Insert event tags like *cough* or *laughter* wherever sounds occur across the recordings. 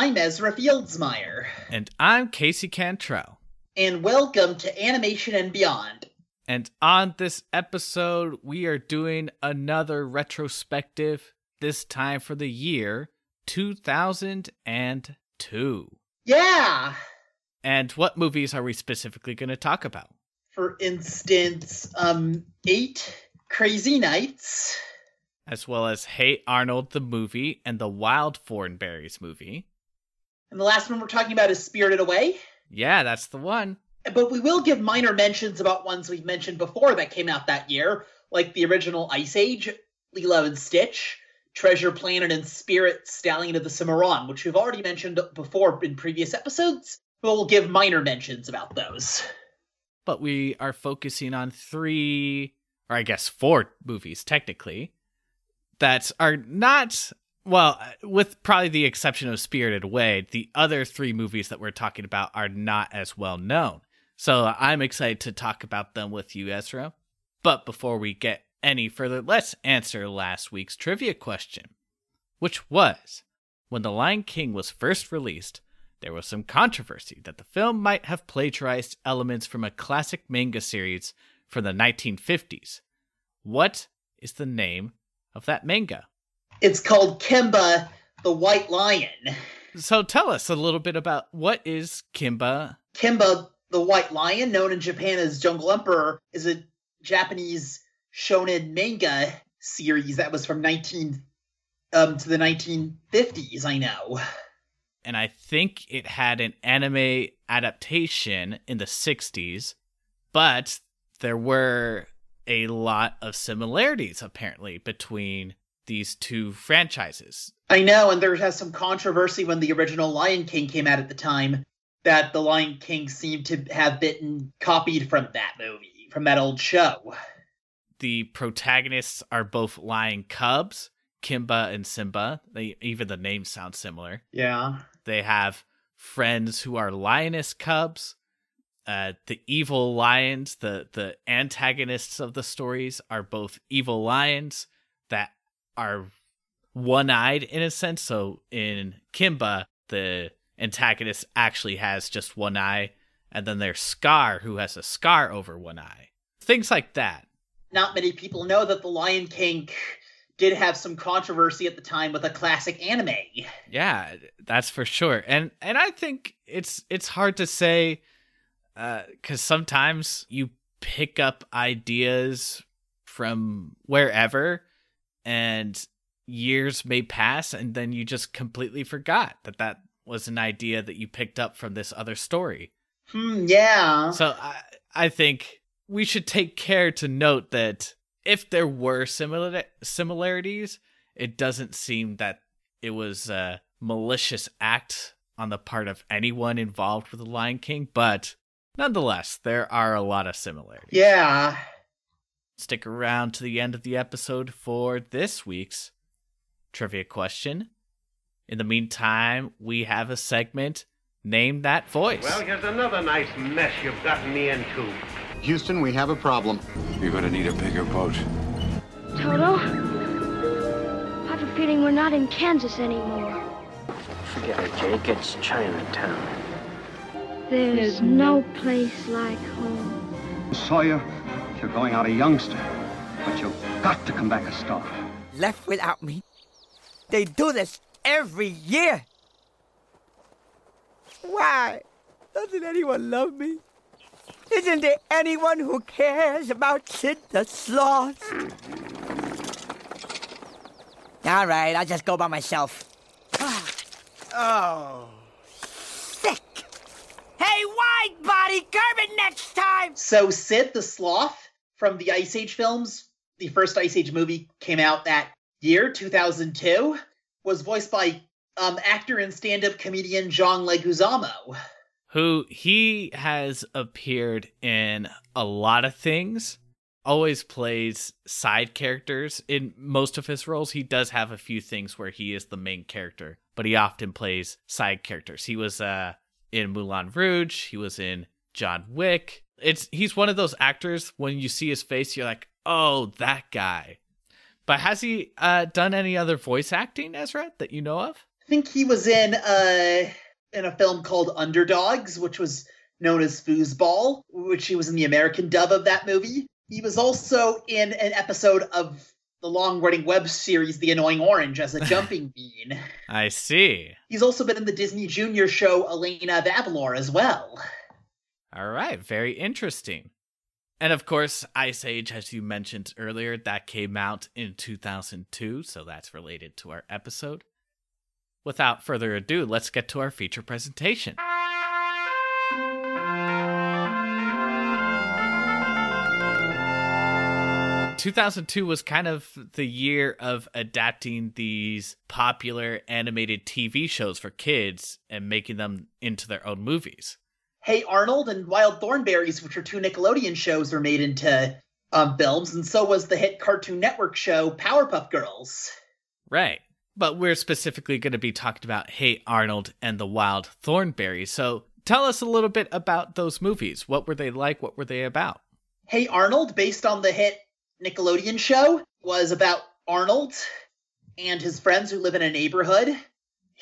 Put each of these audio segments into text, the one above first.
I'm Ezra Fieldsmeyer. And I'm Casey Cantrell. And welcome to Animation and Beyond. And on this episode, we are doing another retrospective, this time for the year 2002. Yeah! And what movies are we specifically going to talk about? For instance, um, Eight Crazy Nights. As well as Hey Arnold the movie and the Wild Thornberrys movie. And the last one we're talking about is Spirited Away. Yeah, that's the one. But we will give minor mentions about ones we've mentioned before that came out that year, like the original Ice Age, Lilo and Stitch, Treasure Planet, and Spirit Stallion of the Cimarron, which we've already mentioned before in previous episodes. But we'll give minor mentions about those. But we are focusing on three, or I guess four movies technically, that are not well, uh, with probably the exception of Spirited Away, the other three movies that we're talking about are not as well known. So I'm excited to talk about them with you, Ezra. But before we get any further, let's answer last week's trivia question, which was when The Lion King was first released, there was some controversy that the film might have plagiarized elements from a classic manga series from the 1950s. What is the name of that manga? It's called Kimba the White Lion. So tell us a little bit about what is Kimba? Kimba the White Lion, known in Japan as Jungle Emperor, is a Japanese shonen manga series that was from 19 um to the 1950s, I know. And I think it had an anime adaptation in the 60s, but there were a lot of similarities apparently between these two franchises. I know, and there has some controversy when the original Lion King came out at the time that the Lion King seemed to have been copied from that movie, from that old show. The protagonists are both lion cubs, Kimba and Simba. They even the names sound similar. Yeah. They have friends who are lioness cubs. Uh, the evil lions, the the antagonists of the stories, are both evil lions are one-eyed in a sense. So in Kimba, the antagonist actually has just one eye, and then there's Scar who has a scar over one eye. Things like that. Not many people know that the Lion King did have some controversy at the time with a classic anime. Yeah, that's for sure. And and I think it's it's hard to say uh cuz sometimes you pick up ideas from wherever and years may pass and then you just completely forgot that that was an idea that you picked up from this other story. Hmm, yeah. So I I think we should take care to note that if there were similar similarities, it doesn't seem that it was a malicious act on the part of anyone involved with the Lion King, but nonetheless, there are a lot of similarities. Yeah. Stick around to the end of the episode for this week's trivia question. In the meantime, we have a segment Name That Voice. Well, here's another nice mess you've gotten me into. Houston, we have a problem. You're gonna need a bigger boat. Toto? I have a feeling we're not in Kansas anymore. Forget it, Jake. It's Chinatown. There's no place like home. Sawyer, you're going out a youngster, but you've got to come back a star. Left without me? They do this every year. Why? Doesn't anyone love me? Isn't there anyone who cares about Sid the Sloth? All right, I'll just go by myself. *sighs* oh, sick. Hey, wide body, curb it next time. So Sid the Sloth from the Ice Age films, the first Ice Age movie came out that year, 2002, was voiced by um, actor and stand-up comedian John Leguizamo. Who he has appeared in a lot of things. Always plays side characters in most of his roles. He does have a few things where he is the main character, but he often plays side characters. He was uh, in Moulin Rouge. He was in John Wick. It's he's one of those actors when you see his face, you're like, oh, that guy. But has he uh, done any other voice acting, Ezra, that you know of? I think he was in uh in a film called Underdogs, which was known as Foosball, which he was in the American dub of that movie. He was also in an episode of the long-running web series The Annoying Orange as a *laughs* jumping bean. I see. He's also been in the Disney Junior show Elena of Avalor as well. All right, very interesting. And of course, Ice Age, as you mentioned earlier, that came out in 2002, so that's related to our episode. Without further ado, let's get to our feature presentation. 2002 was kind of the year of adapting these popular animated TV shows for kids and making them into their own movies. Hey Arnold and Wild Thornberrys, which are two Nickelodeon shows, were made into um, films, and so was the hit Cartoon Network show Powerpuff Girls. Right. But we're specifically going to be talking about Hey Arnold and the Wild Thornberrys. So tell us a little bit about those movies. What were they like? What were they about? Hey Arnold, based on the hit Nickelodeon show was about Arnold and his friends who live in a neighborhood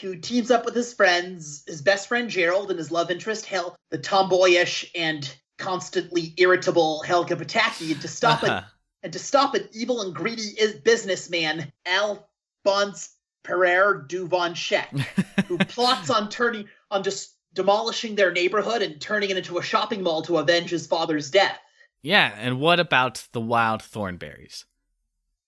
who teams up with his friends, his best friend Gerald and his love interest Hel, the tomboyish and constantly irritable Helga Pataki, to stop Uh-huh. it and to stop an evil and greedy businessman Alphonse Perrier du Von Scheck, who *laughs* plots on turning on just demolishing their neighborhood and turning it into a shopping mall to avenge his father's death. Yeah, and what about the Wild Thornberrys?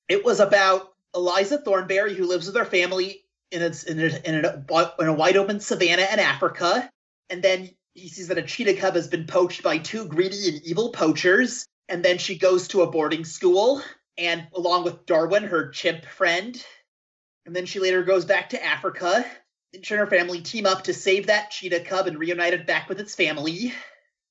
It was about Eliza Thornberry, who lives with her family in a, in a, in a, in a wide open savannah in Africa. And then he sees that a cheetah cub has been poached by two greedy and evil poachers. And then she goes to a boarding school, and along with Darwin, her chimp friend. And then she later goes back to Africa. And she and her family team up to save that cheetah cub and reunite it back with its family.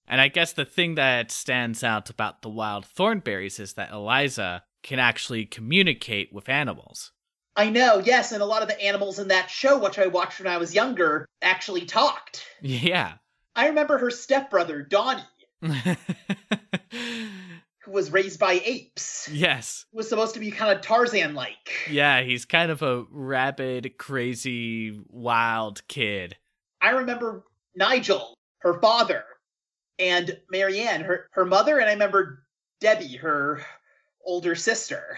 And I guess the thing that stands out about the Wild Thornberrys is that Eliza can actually communicate with animals. I know, yes, and a lot of the animals in that show, which I watched when I was younger, actually talked. Yeah. I remember her stepbrother, Donnie, *laughs* who was raised by apes, yes. was supposed to be kind of Tarzan like. Yeah, he's kind of a rabid, crazy, wild kid. I remember Nigel, her father, and Marianne, her, her mother, and I remember Debbie, her older sister.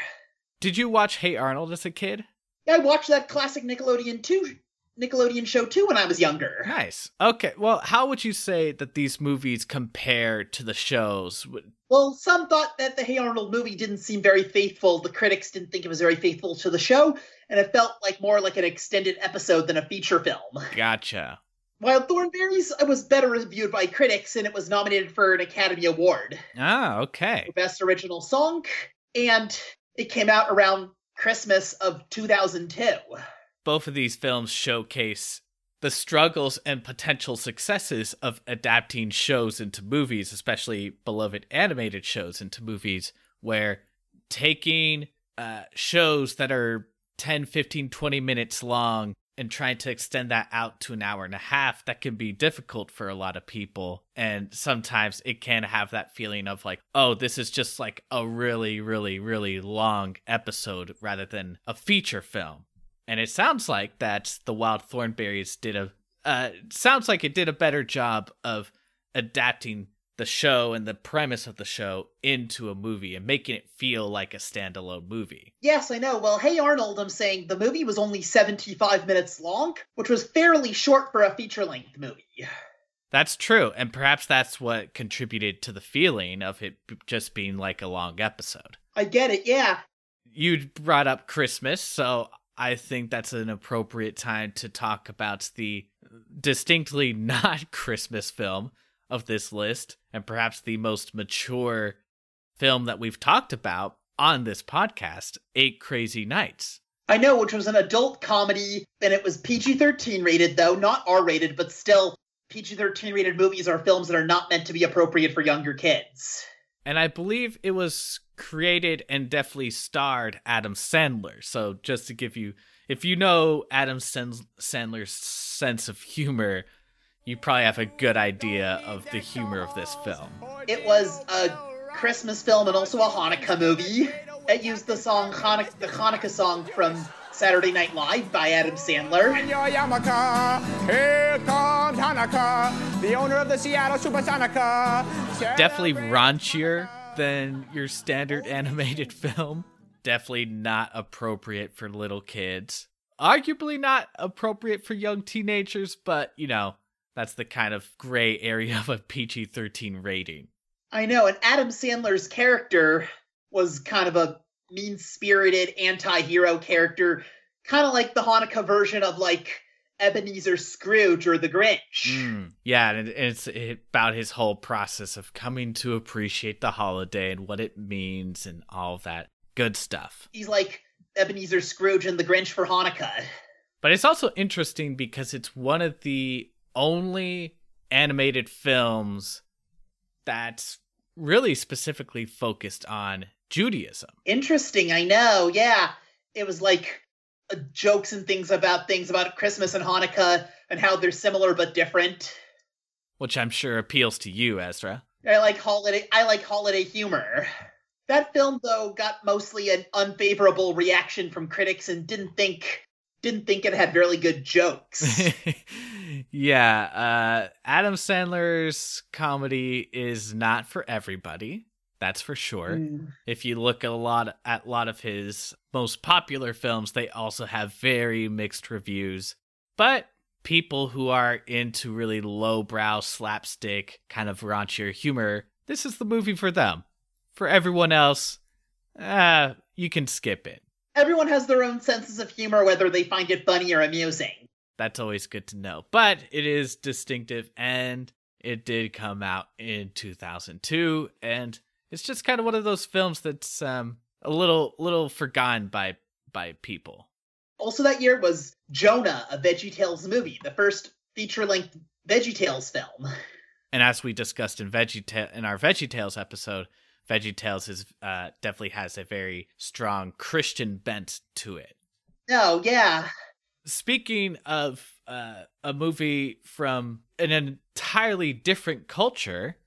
Did you watch Hey Arnold as a kid? Yeah, I watched that classic Nickelodeon too Nickelodeon show too when I was younger. Nice. Okay, well, how would you say that these movies compare to the shows? Well, some thought that the Hey Arnold movie didn't seem very faithful. The critics didn't think it was very faithful to the show, and it felt like more like an extended episode than a feature film. Gotcha. Wild Thornberrys was better reviewed by critics, and it was nominated for an Academy Award Ah, okay. for Best Original Song, and it came out around Christmas of 2002. Both of these films showcase the struggles and potential successes of adapting shows into movies, especially beloved animated shows into movies, where taking uh, shows that are 10, 15, 20 minutes long and trying to extend that out to an hour and a half, that can be difficult for a lot of people. And sometimes it can have that feeling of like, oh, this is just like a really, really, really long episode rather than a feature film. And it sounds like that the Wild Thornberrys did a uh, sounds like it did a better job of adapting the show and the premise of the show into a movie and making it feel like a standalone movie. Yes, I know. Well, Hey Arnold, I'm saying the movie was only 75 minutes long, which was fairly short for a feature length movie. That's true, and perhaps that's what contributed to the feeling of it just being like a long episode. I get it, yeah. You brought up Christmas, so I think that's an appropriate time to talk about the distinctly *laughs* not Christmas film of this list, and perhaps the most mature film that we've talked about on this podcast, Eight Crazy Nights. I know, which was an adult comedy, and it was PG 13 rated, though, not R rated, but still, PG 13 rated movies are films that are not meant to be appropriate for younger kids. And I believe it was created and definitely starred Adam Sandler. So just to give you, if you know Adam Sandler's sense of humor, you probably have a good idea of the humor of this film. It was a Christmas film and also a Hanukkah movie. It used the song Hanukkah, the Hanukkah song from Saturday Night Live by Adam Sandler. Yamaka, here comes Hanukkah, the owner of the Seattle Supersonics. Definitely raunchier than your standard animated film. Definitely not appropriate for little kids. Arguably not appropriate for young teenagers, but you know, that's the kind of gray area of a PG 13 rating. I know, and Adam Sandler's character was kind of a mean spirited anti hero character, kind of like the Hanukkah version of like Ebenezer Scrooge or the Grinch. Mm, yeah, and it's about his whole process of coming to appreciate the holiday and what it means and all that good stuff. He's like Ebenezer Scrooge and the Grinch for Hanukkah. But it's also interesting because it's one of the only animated films that's really specifically focused on Judaism. Interesting, I know. Yeah. It was like uh, jokes and things about things about Christmas and Hanukkah and how they're similar but different. Which I'm sure appeals to you, Ezra. I like holiday I like holiday humor. That film though got mostly an unfavorable reaction from critics and didn't think didn't think it had really good jokes. *laughs* yeah, uh, Adam Sandler's comedy is not for everybody. That's for sure. Mm. If you look a lot at a lot of his most popular films, they also have very mixed reviews. But people who are into really lowbrow slapstick kind of raunchier humor, this is the movie for them. For everyone else, uh, you can skip it. Everyone has their own senses of humor, whether they find it funny or amusing. That's always good to know. But it is distinctive and it did come out in 2002 and it's just kind of one of those films that's um, a little little forgotten by by people. Also that year was Jonah, a VeggieTales movie, the first feature-length VeggieTales film. *laughs* And as we discussed in Veggie in our VeggieTales episode, VeggieTales is uh, definitely has a very strong Christian bent to it. Oh yeah. Speaking of uh, a movie from an entirely different culture,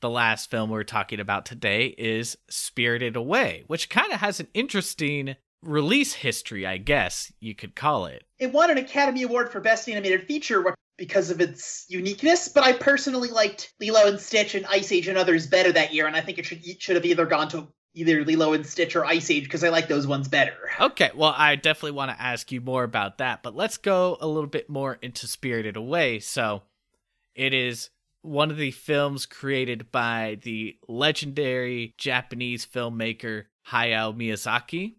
the last film we're talking about today is Spirited Away, which kind of has an interesting release history, I guess you could call it. It won an Academy Award for Best Animated Feature because of its uniqueness, but I personally liked Lilo and Stitch and Ice Age and others better that year, and I think it should should have either gone to either Lilo and Stitch or Ice Age because I like those ones better. Okay, well, I definitely want to ask you more about that, but let's go a little bit more into Spirited Away. So, it is one of the films created by the legendary Japanese filmmaker Hayao Miyazaki.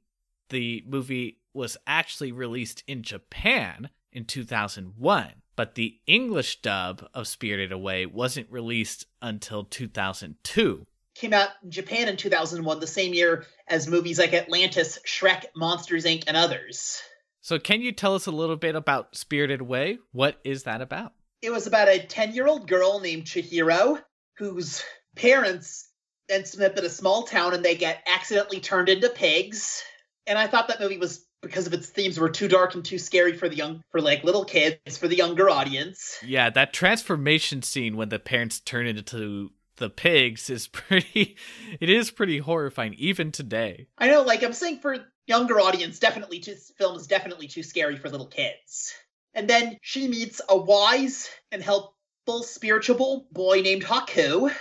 The movie was actually released in Japan in 2001, but the English dub of Spirited Away wasn't released until 2002. Came out in Japan in 2001, the same year as movies like Atlantis, Shrek, Monsters Inc., and others. So, can you tell us a little bit about Spirited Away? What is that about? It was about a 10 year old girl named Chihiro whose parents end up in a small town and they get accidentally turned into pigs. And I thought that movie was because of its themes were too dark and too scary for the young for like little kids for the younger audience. Yeah, that transformation scene when the parents turn into the pigs is *laughs* pretty it is pretty horrifying even today. I know like I'm saying for younger audience definitely too film is definitely too scary for little kids. And then she meets a wise and helpful spiritual boy named Haku,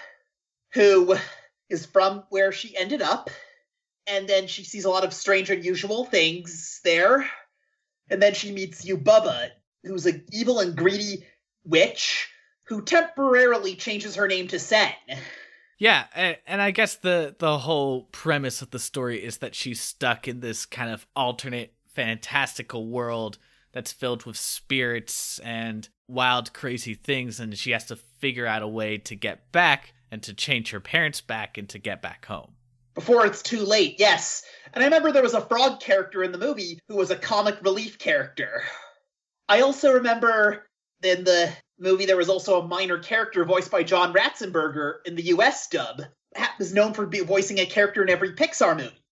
who is from where she ended up. And then she sees a lot of strange, unusual things there. And then she meets Yubaba, who's an evil and greedy witch who temporarily changes her name to Sen. Yeah, and I guess the the whole premise of the story is that she's stuck in this kind of alternate fantastical world that's filled with spirits and wild, crazy things, and she has to figure out a way to get back and to change her parents back and to get back home. Before it's too late, yes. And I remember there was a frog character in the movie who was a comic relief character. I also remember in the movie there was also a minor character voiced by John Ratzenberger in the US dub. Was known for voicing a character in every Pixar movie.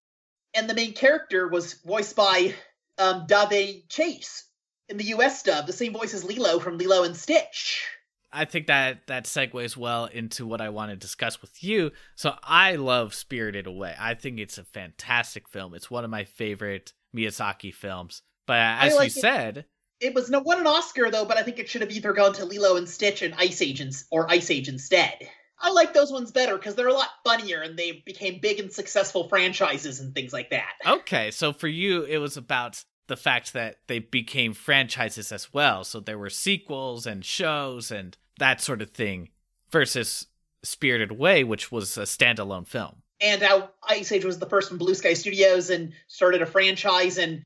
And the main character was voiced by um, Daveigh Chase, in the US dub, the same voice as Lilo from Lilo and Stitch. I think that that segues well into what I want to discuss with you. So I love Spirited Away. I think it's a fantastic film. It's one of my favorite Miyazaki films. But as like you it. said, It was no won an Oscar though, but I think it should have either gone to Lilo and Stitch and Ice Age ins- or Ice Age instead. I like those ones better because they're a lot funnier and they became big and successful franchises and things like that. okay, so for you, it was about the fact that they became franchises as well. So there were sequels and shows and that sort of thing versus Spirited Away, which was a standalone film. And how Ice Age was the first from Blue Sky Studios and started a franchise, and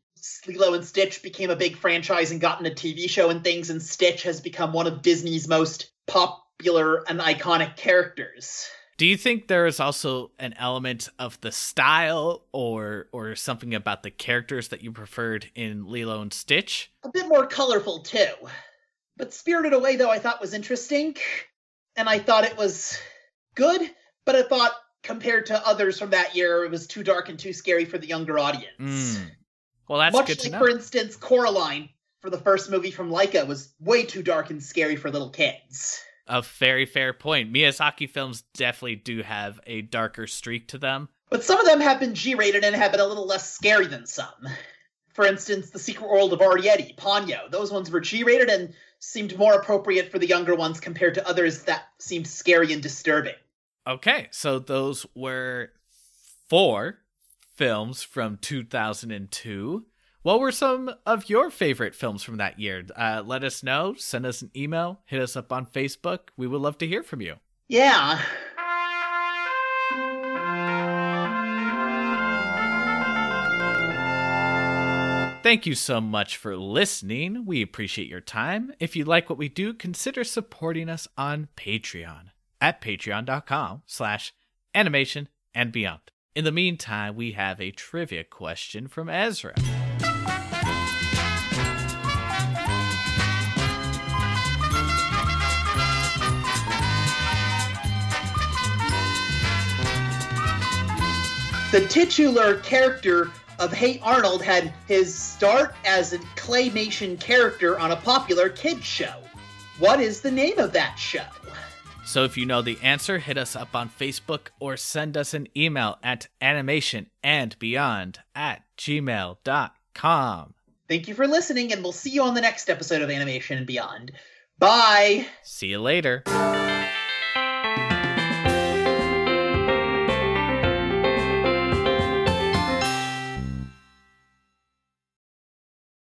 Lilo and Stitch became a big franchise and got in a TV show and things, and Stitch has become one of Disney's most popular and iconic characters. Do you think there is also an element of the style or or something about the characters that you preferred in Lilo and Stitch? A bit more colorful too. But Spirited Away though I thought was interesting, and I thought it was good, but I thought compared to others from that year, it was too dark and too scary for the younger audience. Mm. Well, that's Much like, for instance, Coraline for the first movie from Laika was way too dark and scary for little kids. A very fair point. Miyazaki films definitely do have a darker streak to them. But some of them have been G-rated and have been a little less scary than some. For instance, The Secret World of Arrietty, Ponyo. Those ones were G-rated and seemed more appropriate for the younger ones compared to others that seemed scary and disturbing. Okay, so those were four films from 2002. What were some of your favorite films from that year? Uh, let us know. Send us an email. Hit us up on Facebook. We would love to hear from you. Yeah. Thank you so much for listening. We appreciate your time. If you like what we do, consider supporting us on Patreon at patreon.com slash animation and beyond. In the meantime, we have a trivia question from Ezra. The titular character of Hey Arnold had his start as a claymation character on a popular kids show. What is the name of that show? So if you know the answer, hit us up on Facebook or send us an email at animationandbeyond at gmail.com. Thank you for listening, and we'll see you on the next episode of Animation and Beyond. Bye! See you later.